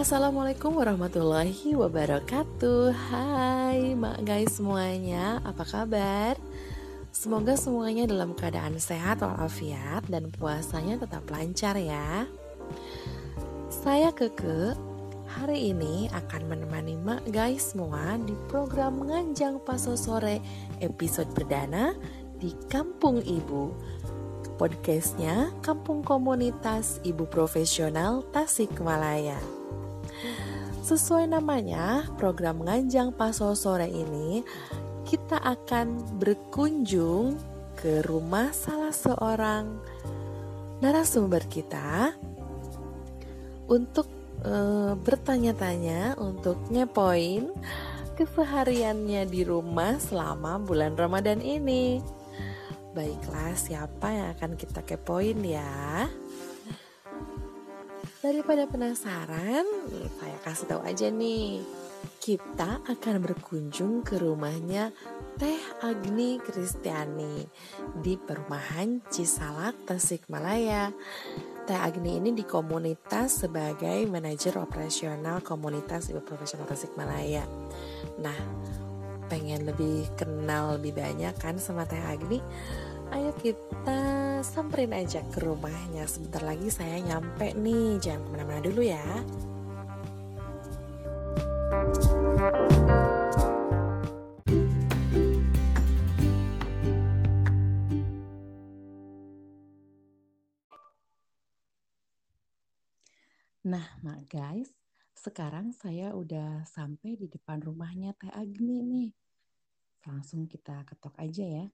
Assalamualaikum warahmatullahi wabarakatuh. Hai mak guys semuanya. Apa kabar? Semoga semuanya dalam keadaan sehat walafiat Dan puasanya tetap lancar ya. Saya Keke Hari ini akan menemani mak guys semua Di program Nganjang Paso Sore Episode perdana Di Kampung Ibu. Podcastnya Kampung Komunitas Ibu Profesional Tasikmalaya Sesuai namanya, program Nganjang Paso Sore ini kita akan berkunjung ke rumah salah seorang narasumber kita untuk e, bertanya-tanya, untuk ngepoin kesehariannya di rumah selama bulan Ramadan ini. Baiklah, siapa yang akan kita kepoin ya? Daripada penasaran, saya kasih tahu aja nih. Kita akan berkunjung ke rumahnya Teh Agni Kristiani di perumahan Cisalak, Tasikmalaya. Teh Agni ini di komunitas sebagai manajer operasional komunitas ibu profesional Tasikmalaya. Nah, pengen lebih kenal lebih banyak kan sama Teh Agni? Ayo kita samperin aja ke rumahnya. Sebentar lagi saya nyampe nih. Jangan ke mana-mana dulu ya. Nah, mak guys, sekarang saya udah sampai di depan rumahnya Teh Agni nih. Langsung kita ketok aja ya.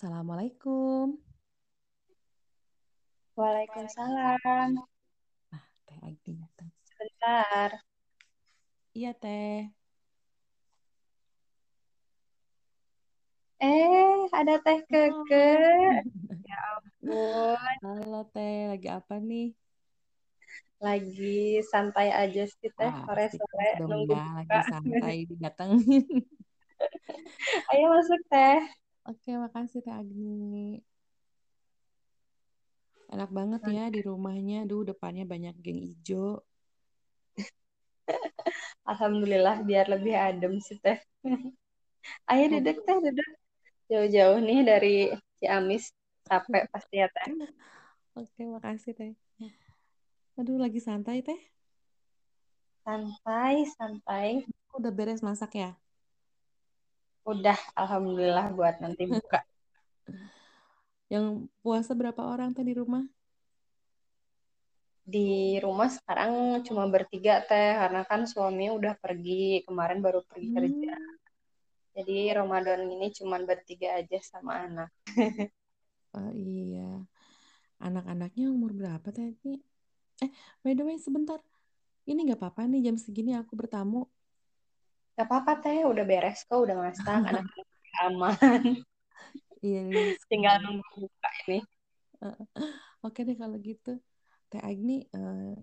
Assalamualaikum. Waalaikumsalam. Nah, Teh Agni datang. Sebentar. Iya, Teh. Eh, ada Teh Keke. Oh. Ya ampun. Halo, Teh. Lagi apa nih? Lagi santai aja sih Teh, sore-sore dong nunggu buka. lagi santai didatengin. Ayo masuk Teh. Oke, makasih Teh Agni. Enak banget ya di rumahnya. Duh, depannya banyak geng ijo. Alhamdulillah biar lebih adem sih Teh. Ayo duduk Teh, duduk. Jauh-jauh nih dari Ciamis. Capek pasti ya Teh. Oke, makasih Teh. Aduh, lagi santai Teh. Santai, santai. Udah beres masak ya? Udah, Alhamdulillah buat nanti buka. Yang puasa berapa orang Teh di rumah? Di rumah sekarang cuma bertiga Teh, karena kan suami udah pergi. Kemarin baru pergi kerja. Hmm. Jadi Ramadan ini cuma bertiga aja sama anak. Oh iya. Anak-anaknya umur berapa Teh? Ini? Eh, by the way sebentar. Ini nggak apa-apa nih jam segini aku bertamu. Gak apa-apa teh, udah beres kok, udah masak, anak-anak aman. Iya, iya. Tinggal nunggu buka ini. Oke deh kalau gitu. Teh Agni eh,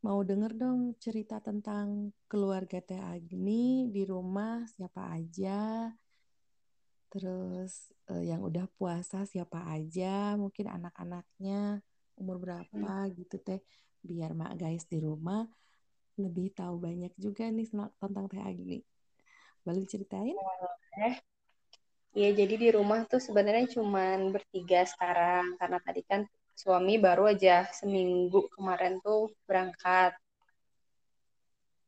mau denger dong cerita tentang keluarga Teh Agni di rumah siapa aja. Terus eh, yang udah puasa siapa aja, mungkin anak-anaknya umur berapa gitu Teh. Biar mak guys di rumah lebih tahu banyak juga nih tentang Teh Agni. Boleh ceritain? Eh, Iya, jadi di rumah tuh sebenarnya cuman bertiga sekarang, karena tadi kan suami baru aja seminggu kemarin tuh berangkat.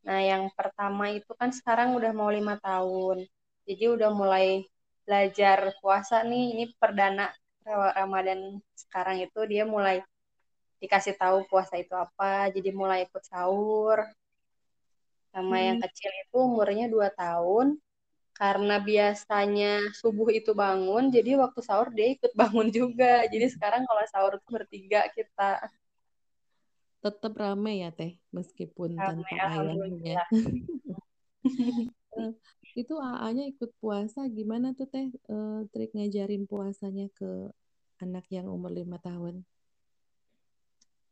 Nah, yang pertama itu kan sekarang udah mau lima tahun, jadi udah mulai belajar puasa nih. Ini perdana Ramadan sekarang itu dia mulai dikasih tahu puasa itu apa, jadi mulai ikut sahur. Sama yang Hmm. kecil itu umurnya 2 tahun, karena biasanya subuh itu bangun, jadi waktu sahur dia ikut bangun juga. Jadi sekarang kalau sahur itu bertiga kita. Tetap rame ya Teh, meskipun Rame, tanpa ayahnya. itu AA-nya ikut puasa gimana tuh Teh eh, trik ngajarin puasanya ke anak yang umur lima tahun?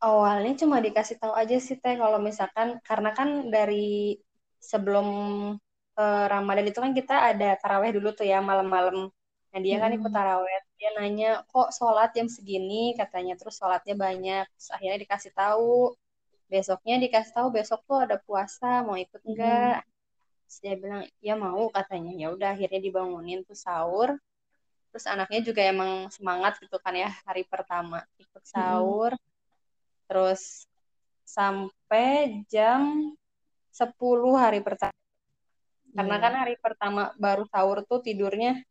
Awalnya cuma dikasih tahu aja sih Teh, kalau misalkan, karena kan dari sebelum eh, Ramadan itu kan kita ada taraweh dulu tuh ya malam-malam. Nah dia kan ikut Mm-mm. taraweh, dia nanya kok sholat jam segini? Katanya terus sholatnya banyak. Terus akhirnya dikasih tahu. Besoknya dikasih tahu besok tuh ada puasa mau ikut enggak terus dia bilang ya mau katanya. Ya udah akhirnya dibangunin tuh sahur. Terus anaknya juga emang semangat gitu kan ya hari pertama ikut sahur terus sampai jam 10 hari pertama. Karena Iya. kan hari pertama baru sahur tuh tidurnya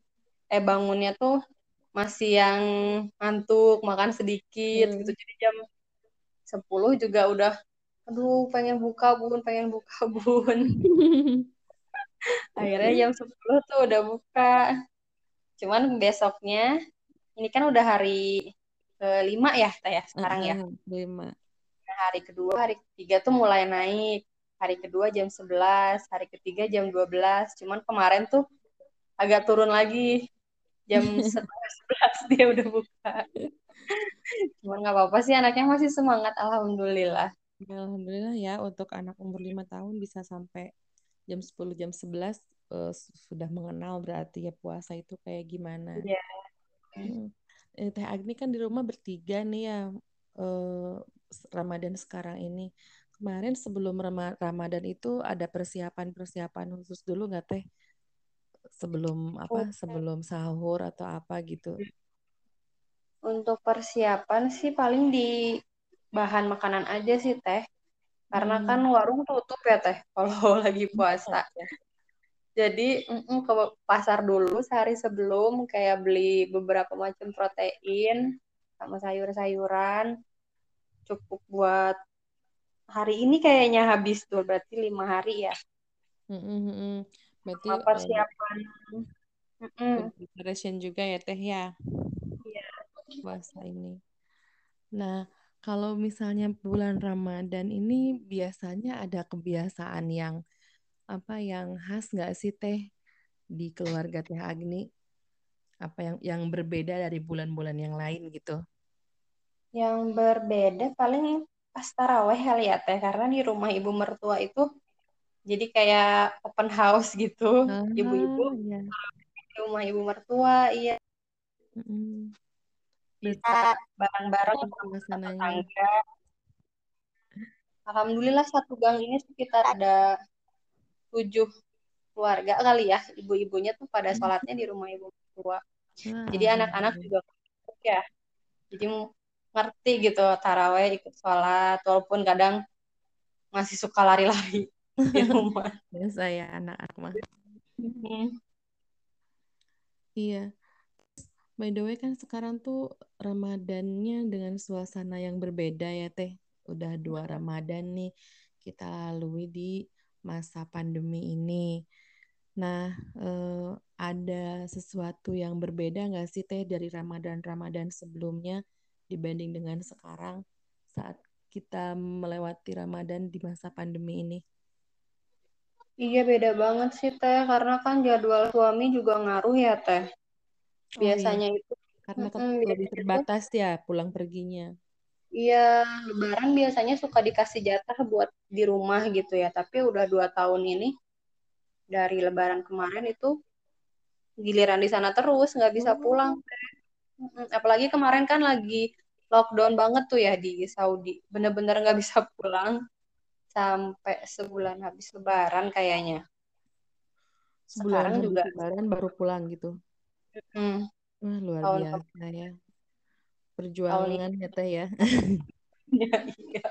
eh bangunnya tuh masih yang ngantuk makan sedikit Hmm. gitu. Jadi jam 10 juga udah aduh pengen buka bun pengen buka bun. Akhirnya jam 10 tuh udah buka. Cuman besoknya ini kan udah hari kelima ya ya sekarang ya lima. hari kedua hari ketiga tuh mulai naik hari kedua jam 11 hari ketiga jam 12 cuman kemarin tuh agak turun lagi jam setengah sebelas dia udah buka cuman nggak apa-apa sih anaknya masih semangat alhamdulillah Alhamdulillah ya untuk anak umur lima tahun bisa sampai jam 10 jam 11 eh, sudah mengenal berarti ya puasa itu kayak gimana. Iya. Hmm. Eh, Teh Agni kan di rumah bertiga nih ya eh, Ramadan sekarang ini. Kemarin sebelum Rama- Ramadan itu ada persiapan-persiapan khusus dulu nggak Teh? Sebelum apa? Sebelum sahur atau apa gitu? untuk persiapan sih paling di bahan makanan aja sih teh karena kan Hmm. warung tutup ya teh kalau lagi puasa Ya. Jadi ke pasar dulu sehari sebelum kayak beli beberapa macam protein sama sayur-sayuran cukup buat hari ini kayaknya habis tuh berarti lima hari ya Mm, mm, mm. Berarti sama eh, persiapan food preparation juga ya Teh ya Iya. puasa ini. Nah, kalau misalnya bulan Ramadan ini biasanya ada kebiasaan yang apa yang khas nggak sih Teh di keluarga Teh Agni? Apa yang yang berbeda dari bulan-bulan yang lain gitu? yang berbeda paling pas taraweh kali ya teh karena di rumah ibu mertua itu jadi kayak open house gitu Ah, ibu-ibu ya. di rumah ibu mertua iya Berarti bareng-bareng sama tetangga alhamdulillah satu gang ini sekitar ada tujuh keluarga kali ya ibu-ibunya tuh pada sholatnya di rumah ibu mertua Wah, jadi anak-anak juga ya jadi ngerti gitu taraweh ikut sholat walaupun kadang masih suka lari-lari di rumah Biasa ya anak-anak mah. Hmm. Iya. By the way kan sekarang tuh Ramadannya dengan suasana yang berbeda ya Teh. Udah dua Ramadan nih kita lalui di masa pandemi ini. Nah, eh, ada sesuatu yang berbeda nggak sih Teh dari Ramadan-Ramadan sebelumnya dibanding dengan sekarang saat kita melewati Ramadan di masa pandemi ini? Iya beda banget sih teh karena kan jadwal suami juga ngaruh ya teh. Oh iya, Biasanya itu karena ket- lebih biasanya terbatas ya pulang perginya. Iya lebaran biasanya suka dikasih jatah buat di rumah gitu ya. Tapi udah dua tahun ini dari lebaran kemarin itu giliran di sana terus nggak bisa pulang. Oh, Mm-mm, Apalagi kemarin kan lagi lockdown banget tuh ya di Saudi. Bener-bener nggak bisa pulang sampai sebulan habis lebaran kayaknya. sebulan Sekarang juga Lebaran baru pulang gitu. mm, Wah, luar tahun biasa ya. Perjuangan ya Teh ya. ini. Iya.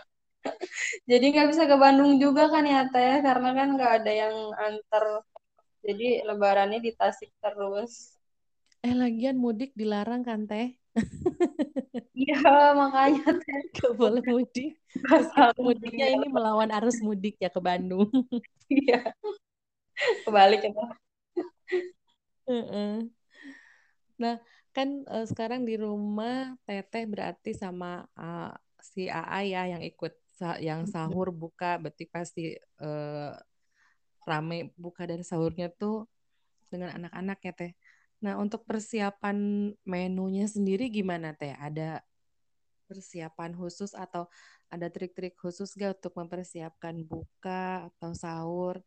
Jadi nggak bisa ke Bandung juga kan ya Teh, karena kan nggak ada yang antar. Jadi lebarannya di Tasik terus. Eh, lagian mudik dilarang kan Teh? Iya, makanya Teh Gak boleh mudik. mudiknya ini melawan arus mudik ya ke Bandung. Iya, kebalik ya. Nah, kan eh, sekarang di rumah Teteh berarti sama ah, si AA ya yang ikut sa- yang sahur buka berarti pasti eh, rame buka dan sahurnya tuh dengan anak-anak ya Teh. Nah, untuk persiapan menunya sendiri gimana Teh? Ada persiapan khusus atau ada trik-trik khusus gak untuk mempersiapkan buka atau sahur?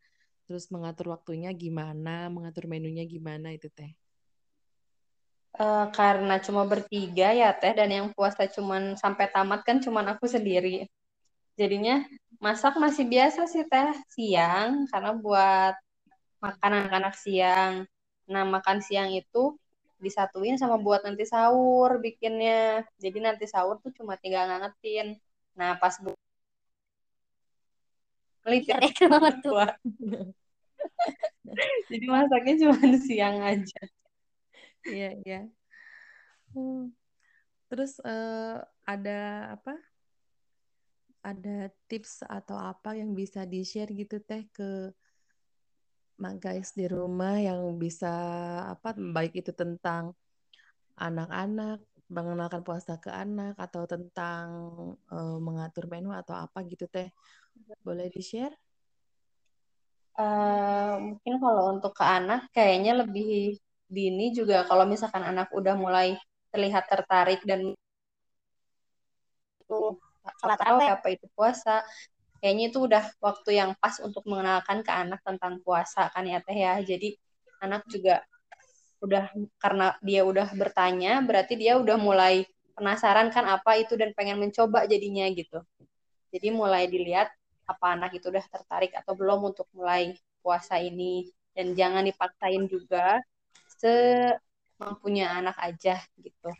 Terus mengatur waktunya gimana, mengatur menunya gimana itu Teh? Uh, karena cuma bertiga ya teh dan yang puasa cuman sampai tamat kan cuman aku sendiri. Jadinya masak masih biasa sih teh siang karena buat makan anak-anak siang. Nah makan siang itu disatuin sama buat nanti sahur bikinnya. Jadi nanti sahur tuh cuma tinggal ngangetin. Nah pas bu melipir. Jadi masaknya cuma siang aja. Iya, iya. Hmm. Terus uh, ada apa? Ada tips atau apa yang bisa di-share gitu teh ke mak guys di rumah yang bisa apa baik itu tentang anak-anak, mengenalkan puasa ke anak atau tentang uh, mengatur menu atau apa gitu teh. Boleh di-share? Uh, mungkin kalau untuk ke anak kayaknya lebih dini juga kalau misalkan anak udah mulai terlihat tertarik dan itu sholat tarawih apa itu puasa. Kayaknya itu udah waktu yang pas untuk mengenalkan ke anak tentang puasa kan ya teh ya. Jadi anak juga udah karena dia udah bertanya berarti dia udah mulai penasaran kan apa itu dan pengen mencoba jadinya gitu. Jadi mulai dilihat apa anak itu udah tertarik atau belum untuk mulai puasa ini. Dan jangan dipaksain juga semampunya anak aja gitu.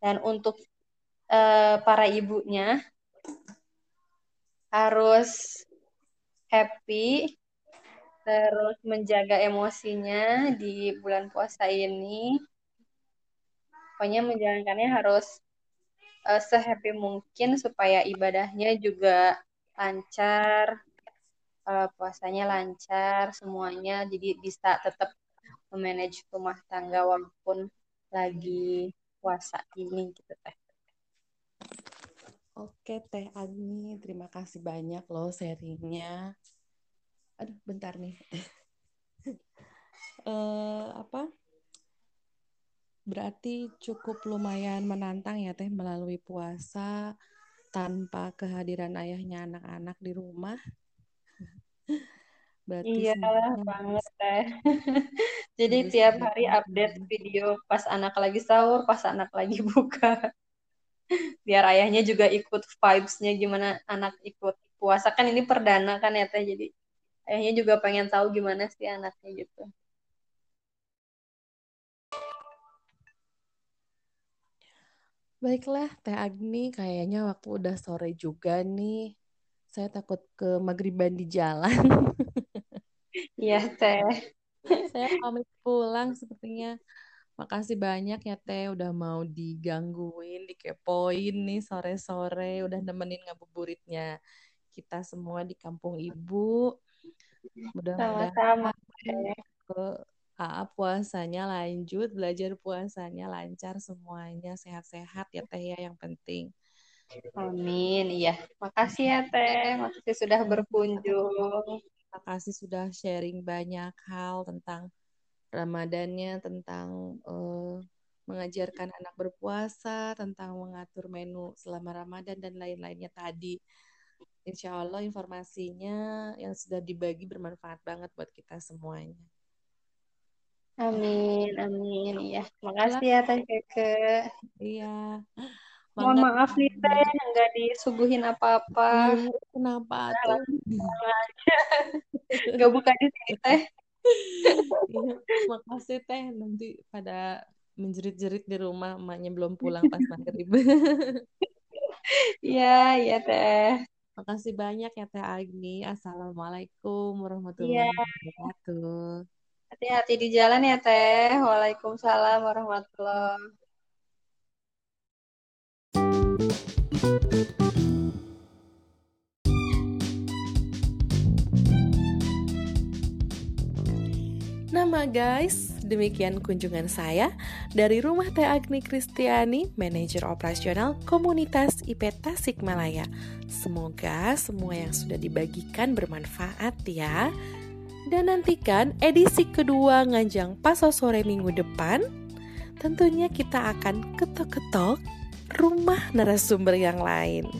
Dan untuk uh, para ibunya harus happy terus menjaga emosinya di bulan puasa ini. Pokoknya menjalankannya harus uh, sehappy mungkin supaya ibadahnya juga lancar, uh, puasanya lancar semuanya, jadi bisa tetap memanage rumah tangga walaupun lagi puasa ini gitu teh. Oke Teh Agni, terima kasih banyak loh sharingnya. Aduh, bentar nih. uh, apa? Berarti cukup lumayan menantang ya Teh melalui puasa tanpa kehadiran ayahnya anak-anak di rumah. Berarti iya banget teh. Jadi tiap hari update video pas anak lagi sahur, pas anak lagi buka. Biar ayahnya juga ikut vibes-nya gimana anak ikut puasa kan ini perdana kan ya teh. Jadi ayahnya juga pengen tahu gimana sih anaknya gitu. Baiklah, Teh Agni, kayaknya waktu udah sore juga nih. Saya takut ke maghriban di jalan. Iya, Teh. Saya pamit pulang sepertinya. Makasih banyak ya Teh udah mau digangguin, dikepoin nih sore-sore, udah nemenin ngabuburitnya kita semua di kampung Ibu. Mudah-mudahan ke AA puasanya lanjut, belajar puasanya lancar semuanya, sehat-sehat ya Teh ya yang penting. Amin, iya. Makasih ya Teh, makasih sudah berkunjung. Terima kasih sudah sharing banyak hal tentang Ramadannya, tentang uh, mengajarkan anak berpuasa, tentang mengatur menu selama Ramadan dan lain-lainnya tadi. Insya Allah informasinya yang sudah dibagi bermanfaat banget buat kita semuanya. Amin, amin. Ya, makasih ya Teh Keke. Iya. Mohon maaf nih teh nggak disuguhin apa-apa. Hmm, kenapa tuh? Nggak buka di sini teh. Iya, makasih teh nanti pada menjerit-jerit di rumah emaknya belum pulang pas maghrib. Iya, iya teh. Makasih banyak ya Teh Agni. Assalamualaikum warahmatullahi ya. wabarakatuh. Hati-hati di jalan ya Teh. Waalaikumsalam warahmatullahi Nama guys, demikian kunjungan saya dari Rumah Teh Agni Kristiani, manajer operasional komunitas IP Tasikmalaya. Semoga semua yang sudah dibagikan bermanfaat ya. Dan nantikan edisi kedua Nganjang Paso sore minggu depan. Tentunya kita akan ketok-ketok rumah narasumber yang lain.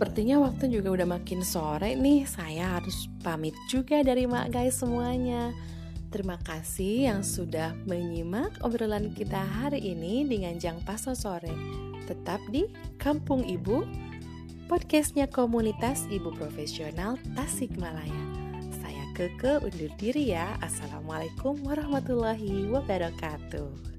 Sepertinya waktu juga udah makin sore nih. Saya harus pamit juga dari mak guys semuanya. Terima kasih yang sudah menyimak obrolan kita hari ini dengan Jang Paso Sore. Tetap di Kampung Ibu, podcastnya komunitas ibu profesional Tasikmalaya. Saya Keke undur diri ya. Assalamualaikum warahmatullahi wabarakatuh.